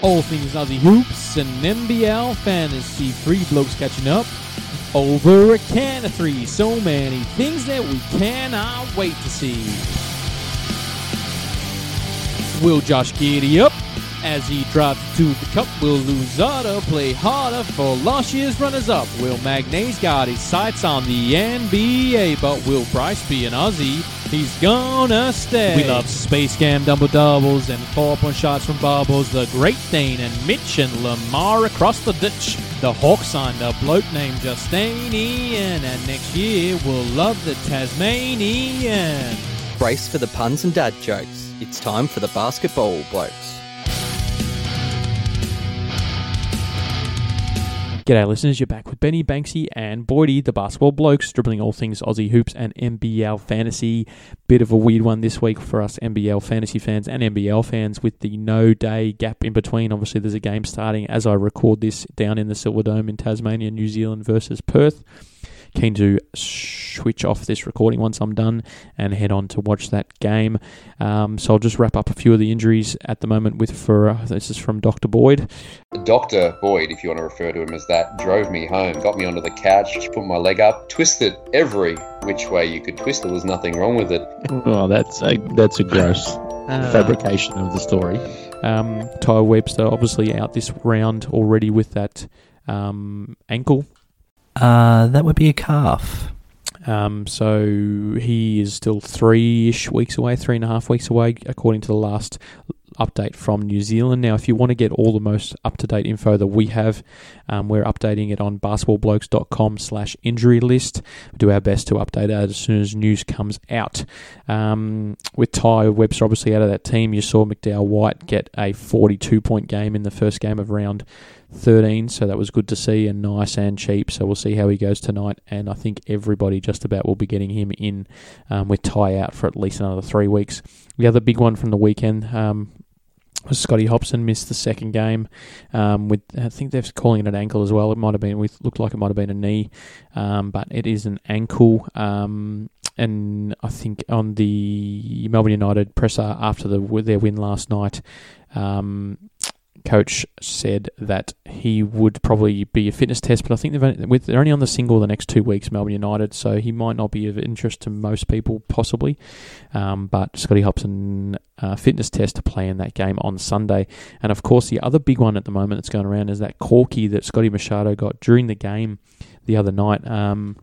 All things Aussie hoops and NBL fantasy. Three blokes catching up over a can of three. So many things that we cannot wait to see. Will Josh Giddey up as he drives to the cup? Will Louzada play harder for last year's runners up? Will Magnay's got his sights on the NBA, but will Bryce be an Aussie? He's gonna stay. We love Space Cam double doubles and four point shots from bubbles. The Great Dane and Mitch and Lamar across the ditch. The Hawks signed a bloke named Justinian, and next year we'll love the Tasmanian. Brace for the puns and dad jokes. It's time for the basketball blokes. G'day, listeners. You're back with Benny Banksy and Boydie, the basketball blokes, dribbling all things Aussie hoops and NBL fantasy. Bit of a weird one this week for us NBL fantasy fans and NBL fans with the no day gap in between. Obviously, there's a game starting as I record this down in the Silver Dome in Tasmania, New Zealand versus Perth keen to switch off this recording once I'm done and head on to watch that game. Um, so I'll just wrap up a few of the injuries at the moment with for uh, this is from Dr. Boyd. Dr. Boyd, if you want to refer to him as that, drove me home, got me onto the couch, put my leg up, twisted every which way you could twist. There was nothing wrong with it. Oh, that's a that's a gross uh, fabrication of the story. Um, Tai Webster obviously out this round already with that um, ankle uh, that would be a calf. Um, so he is still three ish weeks away, three and a half weeks away, according to the last update from New Zealand. Now, if you want to get all the most up to date info that we have, um, we're updating it on basketballblokes.com slash injury list. We do our best to update it as soon as news comes out. Um, with Tai Webster obviously out of that team, you saw McDowell White get a 42 point game in the first game of round 13, so that was good to see and nice and cheap. So we'll see how he goes tonight, and I think everybody just about will be getting him in um, with Tai out for at least another three weeks. The other big one from the weekend um, was Scotty Hopson missed the second game um, with I think they're calling it an ankle as well. It might have been we looked like it might have been a knee, um, but it is an ankle. Um, and I think on the Melbourne United presser after the, their win last night, um, coach said that he would probably be a fitness test, but I think with, they're only on the single the next two weeks, Melbourne United, so he might not be of interest to most people, possibly. Um, but Scotty Hopson uh, fitness test to play in that game on Sunday. And of course, the other big one at the moment that's going around is that corky that Scotty Machado got during the game the other night. Um,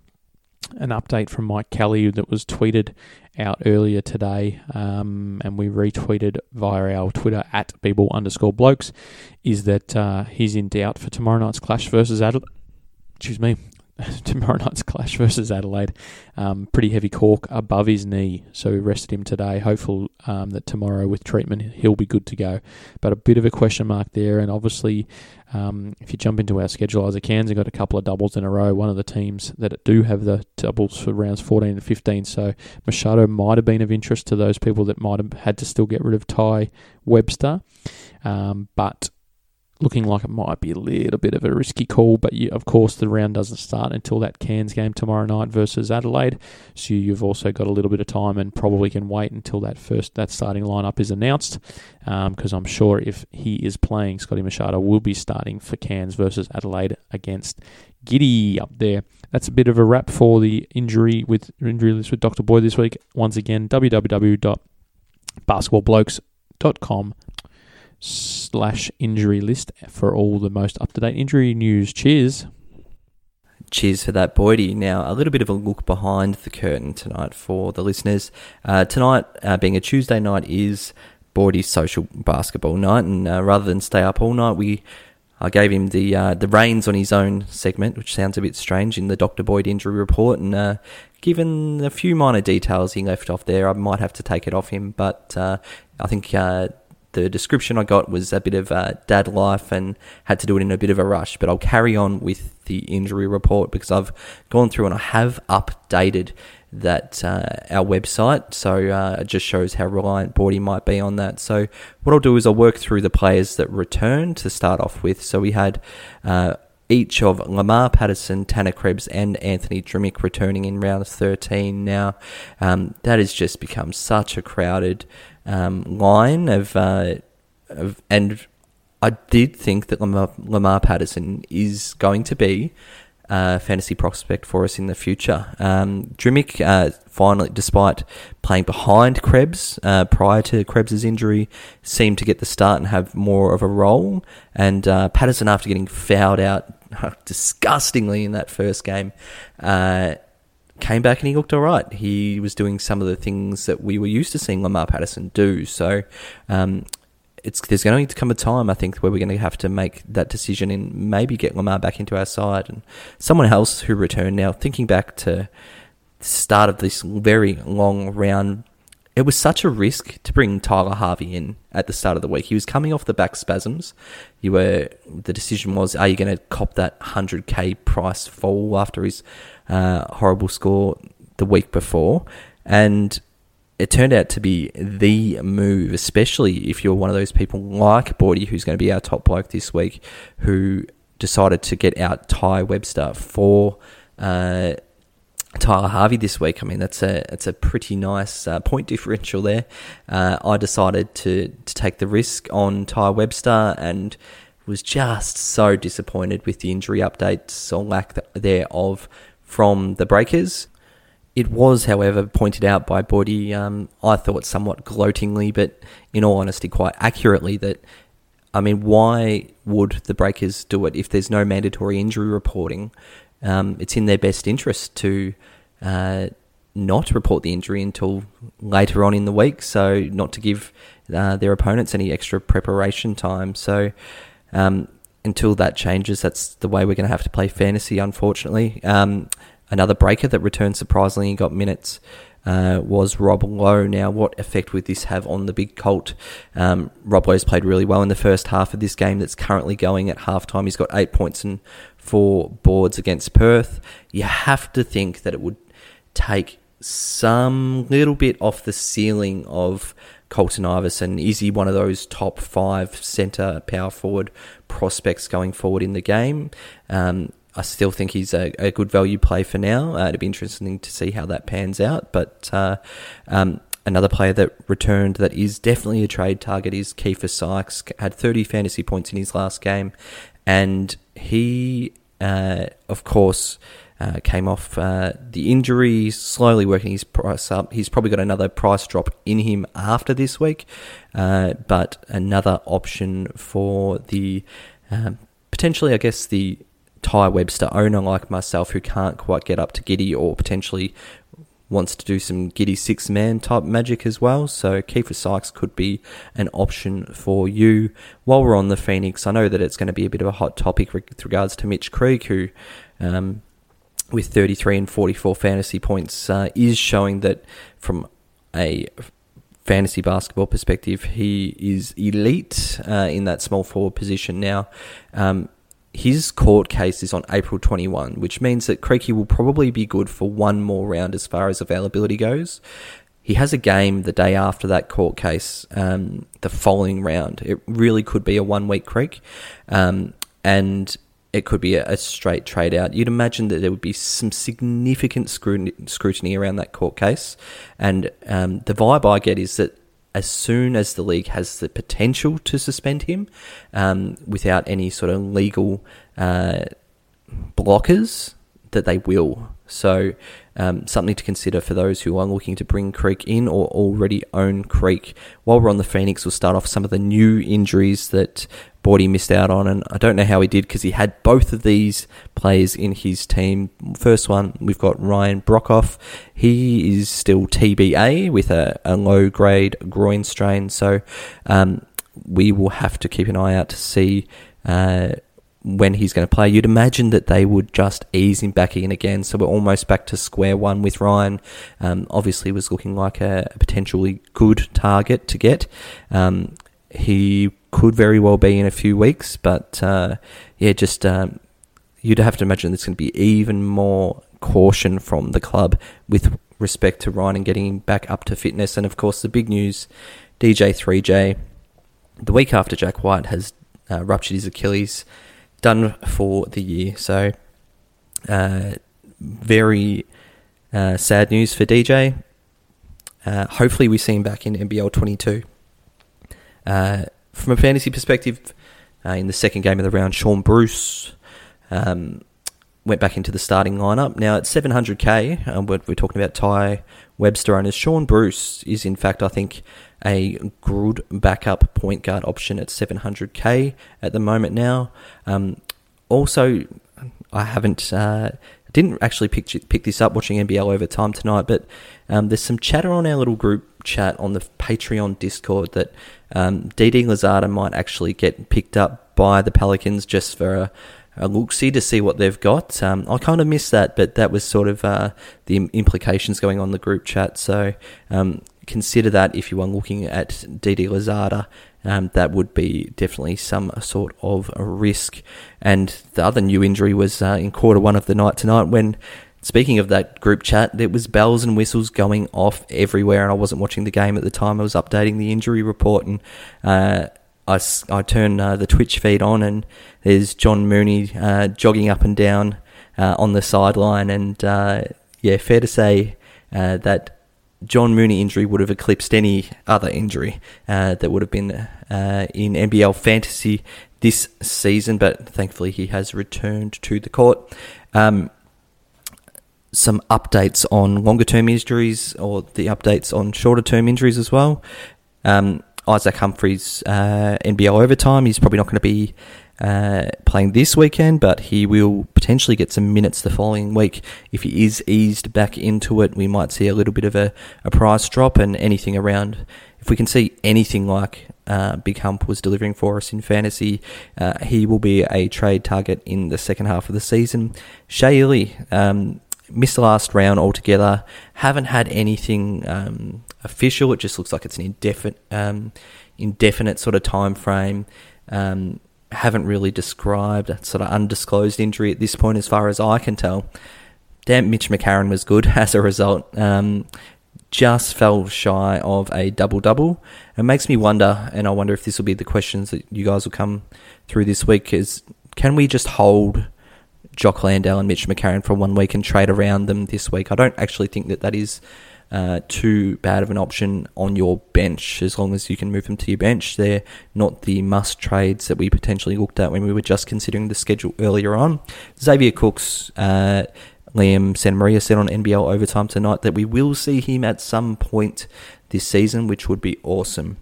an update from Mike Kelly that was tweeted out earlier today, um, and we retweeted via our Twitter at bball underscore blokes, is that uh, he's in doubt for tomorrow night's clash versus Adelaide. Excuse me, tomorrow night's clash versus Adelaide. Um, pretty heavy cork above his knee, so we rested him today. Hopeful um, that tomorrow with treatment he'll be good to go. But a bit of a question mark there, and obviously, um, if you jump into our schedule, Isaac Cairns have got a couple of doubles in a row. One of the teams that do have the doubles for rounds 14 and 15. So Machado might have been of interest to those people that might have had to still get rid of Tai Webster, um, but looking like it might be a little bit of a risky call, but you, of course the round doesn't start until that Cairns game tomorrow night versus Adelaide. So you've also got a little bit of time and probably can wait until that first that starting lineup is announced, because um, I'm sure if he is playing, Scotty Machado will be starting for Cairns versus Adelaide against Giddy up there. That's a bit of a wrap for the injury with injury list with Dr. Boyd this week. Once again, www.basketballblokes.com slash injury list for all the most up to date injury news. Cheers. Cheers for that, Boydie. Now, a little bit of a look behind the curtain tonight for the listeners. Uh, tonight, uh, being a Tuesday night, is Boydie's social basketball night, and uh, rather than stay up all night, we I gave him the uh, the reins on his own segment, which sounds a bit strange in the Dr. Boyd injury report. And uh, given a few minor details he left off there, I might have to take it off him. But uh, I think uh, the description I got was a bit of uh, dad life and had to do it in a bit of a rush. But I'll carry on with the injury report because I've gone through and I have updated that uh, our website. So uh, it just shows how reliant Boydie might be on that. So what I'll do is I'll work through the players that returned to start off with. So we had uh, each of Lamar Patterson, Tanner Krebs, and Anthony Drmic returning in round 13 now. Um, that has just become such a crowded um, line of, uh, of, and I did think that Lamar, Lamar Patterson is going to be a fantasy prospect for us in the future. Um, Drmic, uh, finally, despite playing behind Krebs uh, prior to Krebs's injury, seemed to get the start and have more of a role. And uh, Patterson, after getting fouled out disgustingly in that first game, uh, came back and he looked all right. He was doing some of the things that we were used to seeing Lamar Patterson do. So um, it's there's going to come a time I think where we're going to have to make that decision and maybe get Lamar back into our side and someone else who returned. Now thinking back to the start of this very long round. It was such a risk to bring Tyler Harvey in at the start of the week. He was coming off the back spasms. You were the decision was: Are you going to cop that hundred k price fall after his uh, horrible score the week before? And it turned out to be the move, especially if you're one of those people like Bordy, who's going to be our top bloke this week, who decided to get out Tai Webster for uh, Tyler Harvey this week. I mean, that's a it's a pretty nice uh, point differential there. Uh, I decided to to take the risk on Tai Webster and was just so disappointed with the injury updates or lack thereof from the Breakers. It was, however, pointed out by Body, um, I thought somewhat gloatingly, but in all honesty, quite accurately, that, I mean, why would the Breakers do it if there's no mandatory injury reporting? Um, it's in their best interest to uh, not report the injury until later on in the week, so not to give uh, their opponents any extra preparation time. So, um, until that changes, that's the way we're going to have to play fantasy, unfortunately. Um, Another breaker that returned surprisingly and got minutes uh, was Rob Loe. Now, what effect would this have on the big Colt? Um, Rob Loe's played really well in the first half of this game that's currently going at halftime. He's got eight points and four boards against Perth. You have to think that it would take some little bit off the ceiling of Colton Iverson. Is he one of those top five centre power forward prospects going forward in the game? Um, I still think he's a, a good value play for now. Uh, it'd be interesting to see how that pans out. But uh, um, another player that returned that is definitely a trade target is Keifer Sykes. Had 30 fantasy points in his last game, and he, uh, of course. Uh, came off uh, the injury, slowly working his price up. He's probably got another price drop in him after this week, uh, but another option for the um, potentially, I guess, the Tai Webster owner like myself who can't quite get up to Giddey or potentially wants to do some Giddey six man type magic as well. So Keifer Sykes could be an option for you. While we're on the Phoenix, I know that it's going to be a bit of a hot topic with regards to Mitch Creek, who, um, with 33 and 44 fantasy points, uh, is showing that from a fantasy basketball perspective, he is elite uh, in that small forward position now. Um, his court case is on April 21, which means that Creaky will probably be good for one more round as far as availability goes. He has a game the day after that court case, um, the following round. It really could be a one week creek, um, and it could be a, a, straight trade out. You'd imagine that there would be some significant scrutiny, scrutiny around that court case, and um, the vibe I get is that as soon as the league has the potential to suspend him um, without any sort of legal uh, blockers, that they will. So, um, something to consider for those who are looking to bring Creek in or already own Creek. While we're on the Phoenix, we'll start off some of the new injuries that Bordy missed out on, and I don't know how he did because he had both of these players in his team. First one, we've got Ryan Broekhoff. He is still TBA with a, a low grade groin strain, so um, we will have to keep an eye out to see. Uh, when he's going to play. You'd imagine that they would just ease him back in again. So we're almost back to square one with Ryan. Um, obviously, was looking like a, a, potentially good target to get. Um, he could very well be in a few weeks, but uh, yeah, just um, you'd have to imagine there's going to be even more caution from the club with respect to Ryan and getting him back up to fitness. And of course, the big news DJ3J, the week after Jack White has uh, ruptured his Achilles, done for the year. So, uh, very uh, sad news for DJ. Uh, hopefully, we see him back in NBL 22. Uh, from a fantasy perspective, uh, in the second game of the round, Sean Bruce um, went back into the starting lineup. Now at 700k, uh, we're, we're talking about Tai Webster owners. Sean Bruce is, in fact, I think, a good backup point guard option at 700k at the moment now. Um, also, I haven't. Uh, didn't actually pick pick this up watching NBL over time tonight, but um, there's some chatter on our little group chat on the Patreon Discord that um, DD Louzada might actually get picked up by the Pelicans just for a, a look see to see what they've got. Um, I kind of missed that, but that was sort of uh, the implications going on the group chat. So um, consider that if you are looking at DD Louzada. Um, that would be definitely some sort of a risk. And the other new injury was uh, in quarter one of the night tonight when Speaking of that group chat, there was bells and whistles going off everywhere, and I wasn't watching the game at the time. I was updating the injury report, and uh, I, I turn uh, the Twitch feed on, and there's John Mooney uh, jogging up and down uh, on the sideline, and uh, yeah, fair to say uh, that John Mooney injury would have eclipsed any other injury that would have been in NBL fantasy this season, but thankfully he has returned to the court. Um, some updates on longer term injuries or the updates on shorter term injuries as well. Um, Isaac Humphries, uh, NBL overtime, he's probably not going to be uh, playing this weekend, but he will potentially get some minutes the following week. If he is eased back into it, we might see a little bit of a, a price drop and anything around. If we can see anything like uh, Big Hump was delivering for us in fantasy, uh, he will be a trade target in the second half of the season. Ili, um, missed the last round altogether. Haven't had anything um, official. It just looks like it's an indefinite, um, indefinite sort of time frame. Um, haven't really described sort of undisclosed injury at this point, as far as I can tell. Damn, Mitch McCarron was good as a result. Um, just fell shy of a double double. It makes me wonder, and I wonder if this will be the questions that you guys will come through this week. Is can we just hold Jock Landale and Mitch McCarron for one week and trade around them this week. I don't actually think that that is uh, too bad of an option on your bench as long as you can move them to your bench. They're not the must trades that we potentially looked at when we were just considering the schedule earlier on. Xavier Cooks. Uh, Liam Santamaria said on NBL Overtime tonight that we will see him at some point this season, which would be awesome.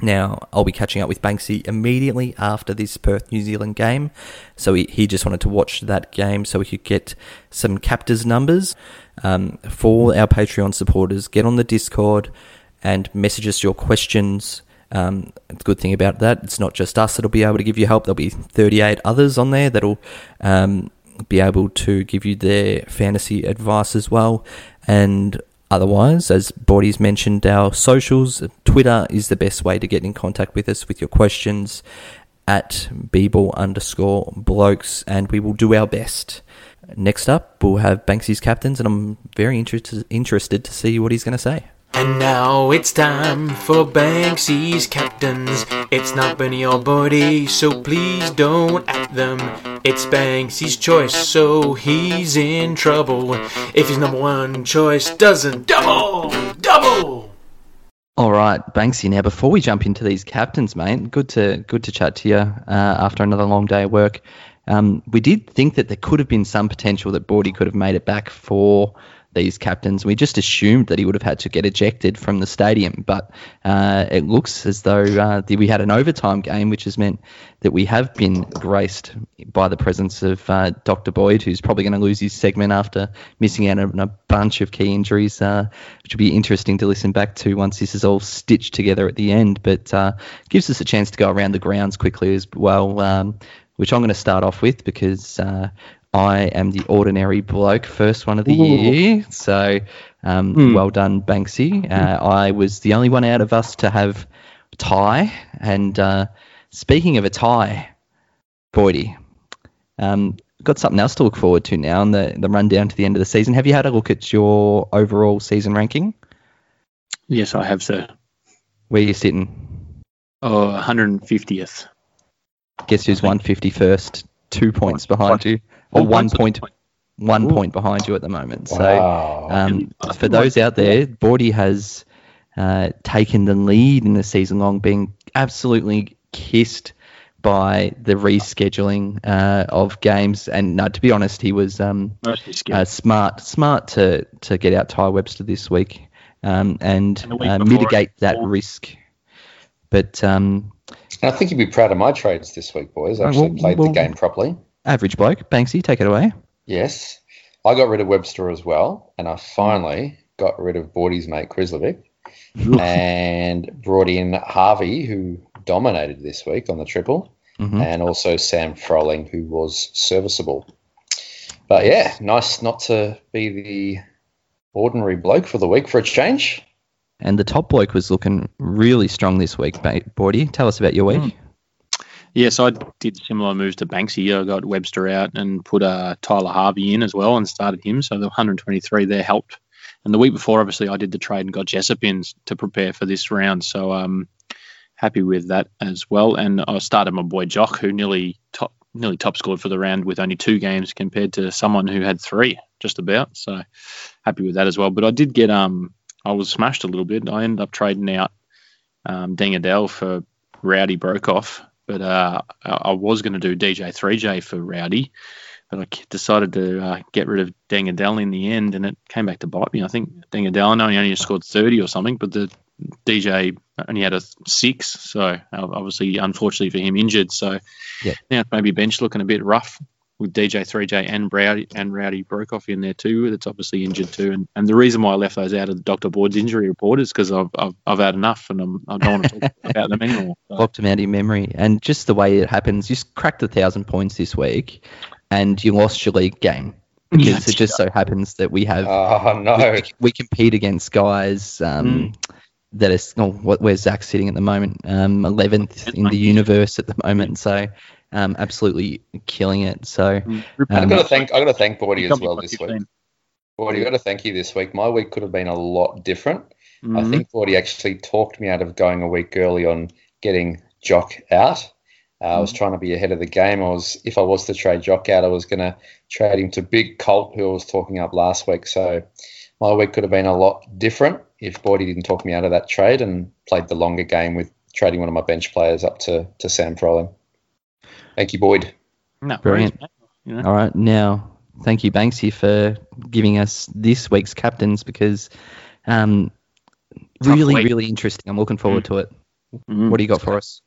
Now, I'll be catching up with Banksy immediately after this Perth New Zealand game. So he, he just wanted to watch that game so we could get some captors numbers. Um, for our Patreon supporters, get on the Discord and message us your questions. Um, the good thing about that, it's not just us that'll be able to give you help. There'll be 38 others on there that'll um, be able to give you their fantasy advice as well. And Otherwise, as Bordy's mentioned, our socials, Twitter is the best way to get in contact with us with your questions at bball underscore blokes, and we will do our best. Next up, we'll have Banksy's captains, and I'm very interested interested to see what he's going to say. And now it's time for Banksy's captains. It's not Benny or Bodie, so please don't at them. It's Banksy's choice, so he's in trouble. If his number one choice doesn't double, double. All right, Banksy. Now, before we jump into these captains, mate, good to good to chat to you uh, after another long day of work. Um, we did think that there could have been some potential that Bordy could have made it back for these captains. We just assumed that he would have had to get ejected from the stadium, but uh, it looks as though uh, we had an overtime game, which has meant that we have been graced by the presence of uh, Dr. Boyd, who's probably going to lose his segment after missing out on a bunch of key injuries, uh, which will be interesting to listen back to once this is all stitched together at the end. But uh, gives us a chance to go around the grounds quickly as well. Um, which I'm going to start off with because uh, I am the ordinary bloke, first one of the Ooh. year. So um, mm. well done, Banksy. Uh, I was the only one out of us to have Tai. And uh, speaking of a tie, Boydie, um, got something else to look forward to now in the, the run down to the end of the season. Have you had a look at your overall season ranking? Yes, I have, sir. Where are you sitting? Oh, 150th. Guess who's 151st? Two points behind you. Or one point, one point behind you at the moment. So um, for those out there, Bordy has uh, taken the lead in the season long, being absolutely kissed by the rescheduling uh, of games. And no, to be honest, he was um, uh, smart smart to to get out Tai Webster this week um, and And uh, mitigate that risk. But um, I think you'd be proud of my trades this week, boys. I Oh, actually well- played well- the game properly. average bloke, Banksy, take it away. Yes. I got rid of Webster as well, and I finally got rid of Bordy's mate Krislovic and brought in Harvey, who dominated this week on the triple, Mhm. and also Sam Froling, who was serviceable. But yeah, nice not to be the ordinary bloke for the week for a change. And the top bloke was looking really strong this week, Ba- Bordy. Tell us about your week. Yeah, so I did similar moves to Banksy. I got Webster out and put uh, Tyler Harvey in as well and started him. So the 123 there helped. And the week before, obviously, I did the trade and got Jessup in to prepare for this round. So um, happy with that as well. And I started my boy Jock, who nearly top nearly top scored for the round with only two games compared to someone who had three, just about. So happy with that as well. But I did get um I was smashed a little bit. I ended up trading out um, Deng Adel for Rowdy Broekhoff but uh, I I was going to do DJ 3J for Rowdy, but I decided to uh, get rid of Deng Adel in the end, and it came back to bite me. I think Deng Adel only only scored 30 or something, but the DJ only had a six, so uh, obviously, unfortunately for him, injured. So Yeah. now maybe bench looking a bit rough with DJ 3J and Rowdy and Rowdy Broekhoff in there too. That's obviously injured too, and, and the reason why I left those out of the Dr. Boyd's injury report is because I've, I've I've had enough, and I'm, I don't want to talk about them anymore. So. Blocked them out of memory. And just the way it happens, you cracked a thousand points this week and you lost your league game. Because Yeah, it just so happens that we have Oh, no. we, we compete against guys um, that is oh, what where's Zach sitting at the moment? Um, 11th in the universe at the moment. So um, absolutely killing it. So I've Um, got to thank, I've got to thank Bordy as well this 15. week. Bordy, I've got to thank you this week. My week could have been a lot different. I Mhm. think Bordy actually talked me out of going a week early on getting Jock out. Uh, I was trying to be ahead of the game. I was, if I was to trade Jock out, I was going to trade him to Big Colt, who I was talking up last week. So my week could have been a lot different if Bordy didn't talk me out of that trade and played the longer game with trading one of my bench players up to, to Sam Froling. Thank you, Boyd. No, Brilliant. worries. You know? all right, now thank you Banksy for giving us this week's captains because um, really week. really interesting. I'm looking forward to it. Mm. What do you got for us?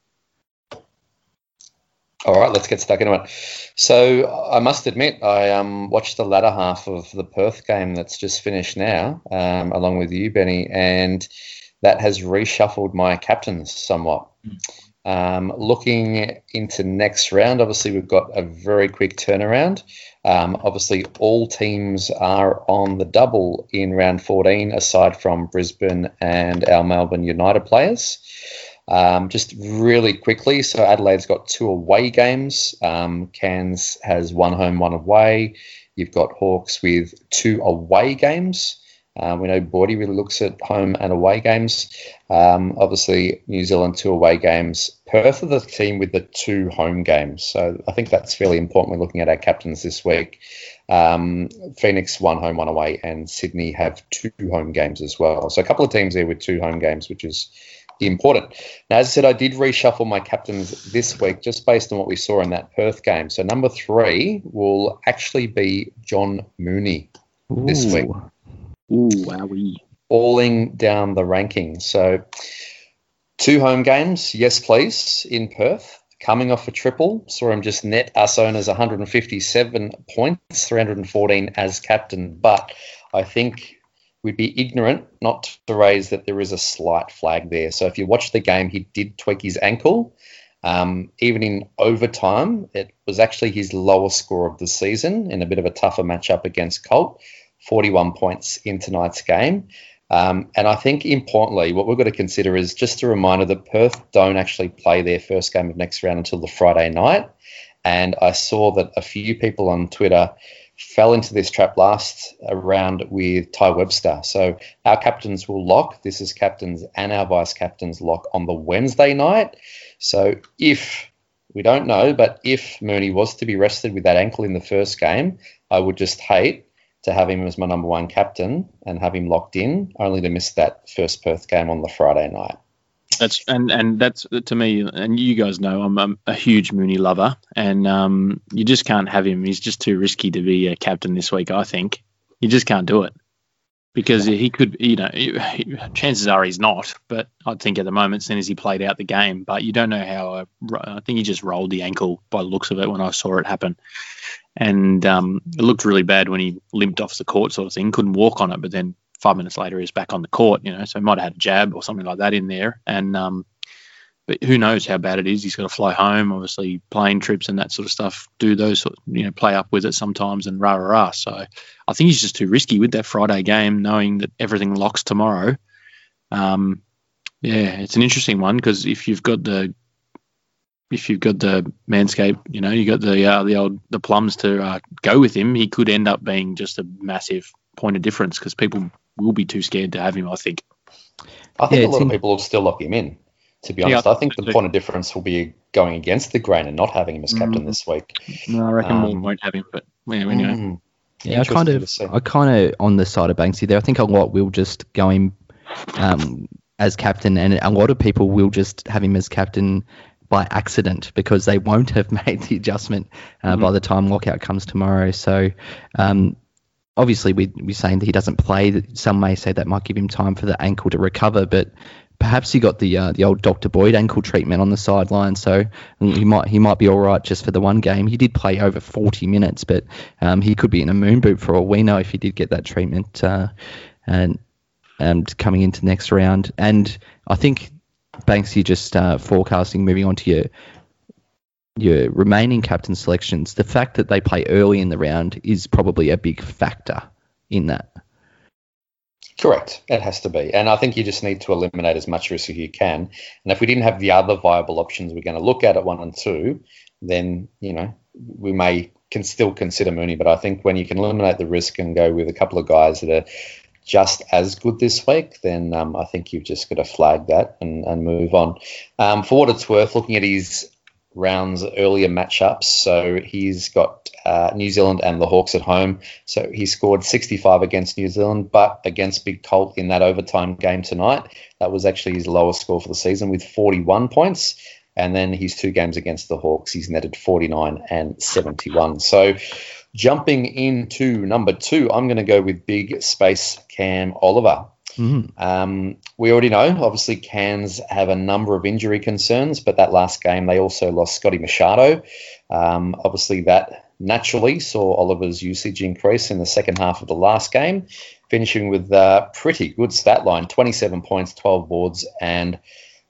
All right, let's get stuck into it. So I must admit, I um, watched the latter half of the Perth game that's just finished now, um, along with you, Benny, and that has reshuffled my captains somewhat. Um, looking into next round, obviously we've got a very quick turnaround. Um, obviously, all teams are on the double in round 14, aside from Brisbane and our Melbourne United players. Um, just really quickly, so Adelaide's got two away games. Um, Cairns has one home, one away. You've got Hawks with two away games. Um, we know Bordy really looks at home and away games. Um, obviously, New Zealand two away games. Perth are the team with the two home games. So I think that's fairly important. We're looking at our captains this week. Um, Phoenix one home, one away, and Sydney have two home games as well. So a couple of teams there with two home games, which is important. Now, as I said, I did reshuffle my captains this week just based on what we saw in that Perth game. So number three will actually be John Mooney this week. Ooh, wowie. falling down the rankings. So, two home games, yes, please, in Perth. Coming off a triple, saw him just net us owners 157 points, 314 as captain. But I think we'd be ignorant not to raise that there is a slight flag there. So if you watch the game, he did tweak his ankle. Um, even in overtime, it was actually his lowest score of the season in a bit of a tougher matchup against Colt. 41 points in tonight's game. Um, and I think importantly, what we've got to consider is just a reminder that Perth don't actually play their first game of next round until the Friday night. And I saw that a few people on Twitter fell into this trap last round with Tai Webster. So our captains will lock. This is captains and our vice captains lock on the Wednesday night. So if we don't know, but if Mooney was to be rested with that ankle in the first game, I would just hate to have him as my number one captain and have him locked in, only to miss that first Perth game on the Friday night. That's and and that's to me, and you guys know I'm, I'm a huge Mooney lover, and um, you just can't have him. He's just too risky to be a captain this week. I think you just can't do it because he could, you know, chances are he's not. But I think at the moment, as he played out the game, but you don't know how. Uh, I think he just rolled the ankle by the looks of it when I saw it happen, and um, it looked really bad when he limped off the court, sort of thing. Couldn't walk on it, but then five minutes later he was back on the court. You know, so he might have had a jab or something like that in there, and um, but who knows how bad it is? He's got to fly home. Obviously, plane trips and that sort of stuff do those sort, you know, play up with it sometimes and rah rah rah. So I think he's just too risky with that Friday game, knowing that everything locks tomorrow. Um, yeah, it's an interesting one because if you've got the if you've got the manscape, you know, you got the uh, the old the plums to uh, go with him, he could end up being just a massive point of difference because people will be too scared to have him. I think. I think Yeah, a lot it's of people will still lock him in. To be honest, I I think think the point of difference will be going against the grain and not having him as captain Mm. this week. No, I reckon Um, more won't have him, but yeah, we know. Mm. Yeah, I kind of. I kind of on the side of Banksy there. I think a lot will just go him um, as captain, and a lot of people will just have him as captain by accident because they won't have made the adjustment uh, by the time lockout comes tomorrow. So, um, obviously, we, we're saying that he doesn't play. Some may say that might give him time for the ankle to recover, but perhaps he got the uh, the old Dr. Boyd ankle treatment on the sideline, so he might he might be all right just for the one game. He did play over 40 minutes, but um, he could be in a moon boot for all we know if he did get that treatment uh, and and coming into next round. And I think Banksy just uh, forecasting moving on to your your remaining captain selections. The fact that they play early in the round is probably a big factor in that. Correct. It has to be. And I think you just need to eliminate as much risk as you can. And if we didn't have the other viable options we're going to look at at one and two, then, you know, we may can still consider Mooney. But I think when you can eliminate the risk and go with a couple of guys that are just as good this week, then um, I think you've just got to flag that and, and move on. Um, for what it's worth, looking at his rounds earlier matchups, so he's got uh, New Zealand and the Hawks at home. So he scored 65 against New Zealand, but against Big Colt in that overtime game tonight, that was actually his lowest score for the season with 41 points. And then his two games against the Hawks, he's netted 49 and 71. So jumping into number two, I'm going to go with big space Cam Oliver. Mm. Um, we already know, obviously, Cairns have a number of injury concerns, but that last game they also lost Scotty Machado. Um, obviously, that naturally saw Oliver's usage increase in the second half of the last game, finishing with a pretty good stat line 27 points, 12 boards, and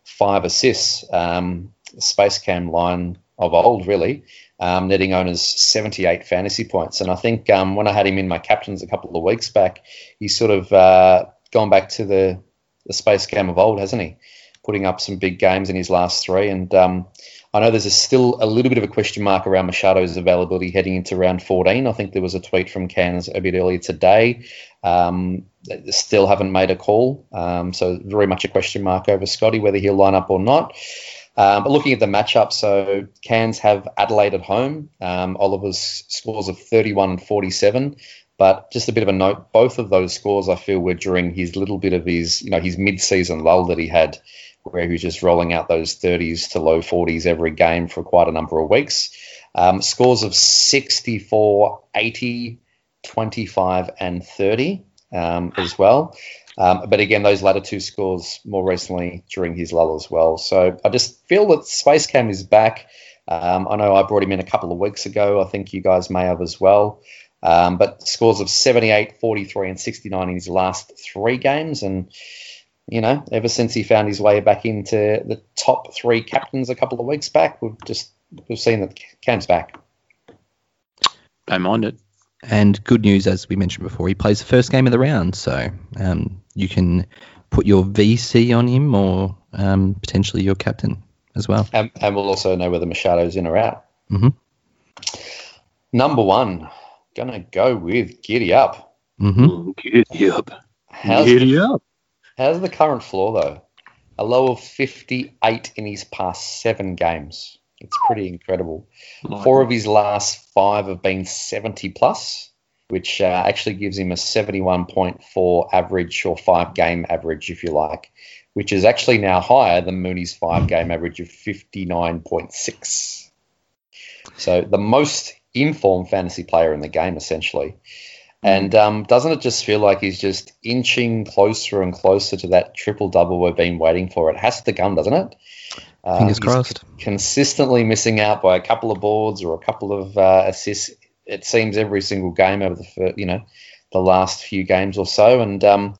five assists. Um, Space Cam line of old, really. Um, netting owners 78 fantasy points. And I think um, when I had him in my captains a couple of weeks back, he's sort of uh, gone back to the, the Space game of old, hasn't he? Putting up some big games in his last three. And um, I know there's a still a little bit of a question mark around Machado's availability heading into round 14. I think there was a tweet from Cairns a bit earlier today. Um, still haven't made a call. Um, so very much a question mark over Scotty, whether he'll line up or not. Um, but looking at the matchup, so Cairns have Adelaide at home. Um, Oliver's scores of 31 and 47. But just a bit of a note, both of those scores I feel were during his little bit of his, you know, his mid-season lull that he had, where he was just rolling out those 30s to low 40s every game for quite a number of weeks. Um, scores of 64, 80, 25, and 30 um, as well. Um, but again, those latter two scores more recently during his lull as well. So I just feel that Space Cam is back. Um, I know I brought him in a couple of weeks ago. I think you guys may have as well. Um, but scores of 78, 43, and 69 in his last three games. And, you know, ever since he found his way back into the top three captains a couple of weeks back, we've just we've seen that Cam's back. Don't mind it. And good news, as we mentioned before, he plays the first game of the round, so um, you can put your VC on him or um, potentially your captain as well. And, and we'll also know whether Machado's in or out. Mhm. Number one, gonna go with Giddy Up. hmm Giddy up. How's Giddy up. How's the current floor though? A low of 58 in his past seven games. It's pretty incredible. Four of his last five have been 70 plus. which uh, actually gives him a 71.4 average or five game average, if you like, which is actually now higher than Mooney's five game average of 59.6. So the most informed fantasy player in the game, essentially. And um, doesn't it just feel like he's just inching closer and closer to that triple double we've been waiting for? It has to come, doesn't it? Uh, Fingers crossed. Consistently missing out by a couple of boards or a couple of uh, assists. It seems every single game over the fir- you know the last few games or so. And um,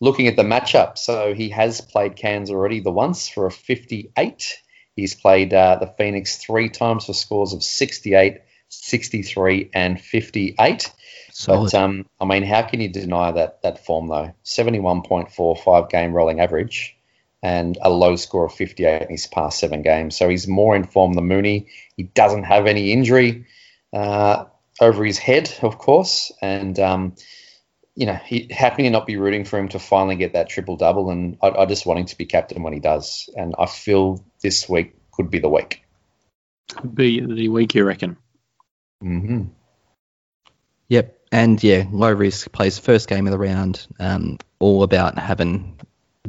looking at the matchup, so he has played Cairns already the once for a 58. He's played uh, the Phoenix three times for scores of 68, 63, and 58. Solid. But um, I mean, how can you deny that that form though? Seventy-one point four five game rolling average, and a low score of fifty-eight in his past seven games. So he's more informed than Mooney. He doesn't have any injury uh, over his head, of course, and um, you know, he, how can you not be rooting for him to finally get that triple double? And I, I just want him to be captain when he does. And I feel this week could be the week. Be the week, you reckon? hmm Yep. And yeah, low risk plays first game of the round. Um, all about having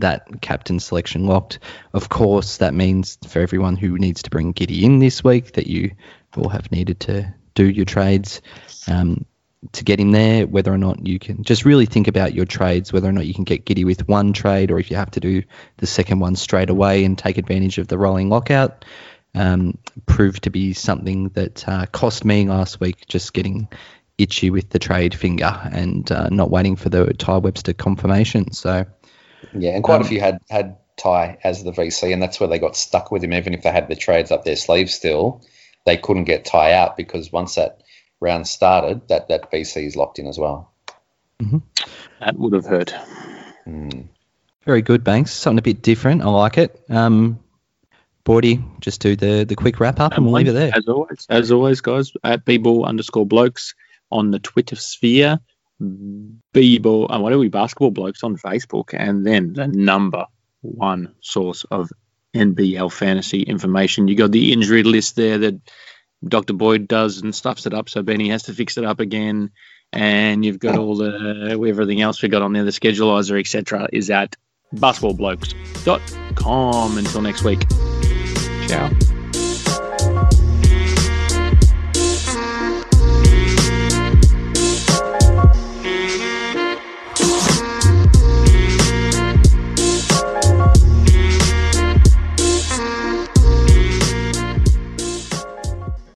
that captain selection locked. Of course, that means for everyone who needs to bring Giddey in this week that you will have needed to do your trades um, to get him there. Whether or not you can just really think about your trades, whether or not you can get Giddey with one trade, or if you have to do the second one straight away and take advantage of the rolling lockout. Um, proved to be something that uh, cost me last week just getting itchy with the trade finger and uh, not waiting for the Tai Webster confirmation. So Yeah, and quite Um, a few had had Tai as the VC, and that's where they got stuck with him. Even if they had the trades up their sleeve still, they couldn't get Tai out because once that round started, that that VC is locked in as well. That would have hurt. Mm. very good, Banks. Something a bit different. I like it. Um, Bordy, just do the, the quick wrap up and we'll leave it there. As always, as always, guys, at bball underscore blokes on the Twitter sphere, bball, and what are we, basketball blokes on Facebook, and then the number one source of NBL fantasy information. You got the injury list there that Dr. Boyd does and stuffs it up, so Benny has to fix it up again. And you've got all the everything else we got on there, the schedulizer, etc., is at basketballblokes.com. Until next week. Ciao.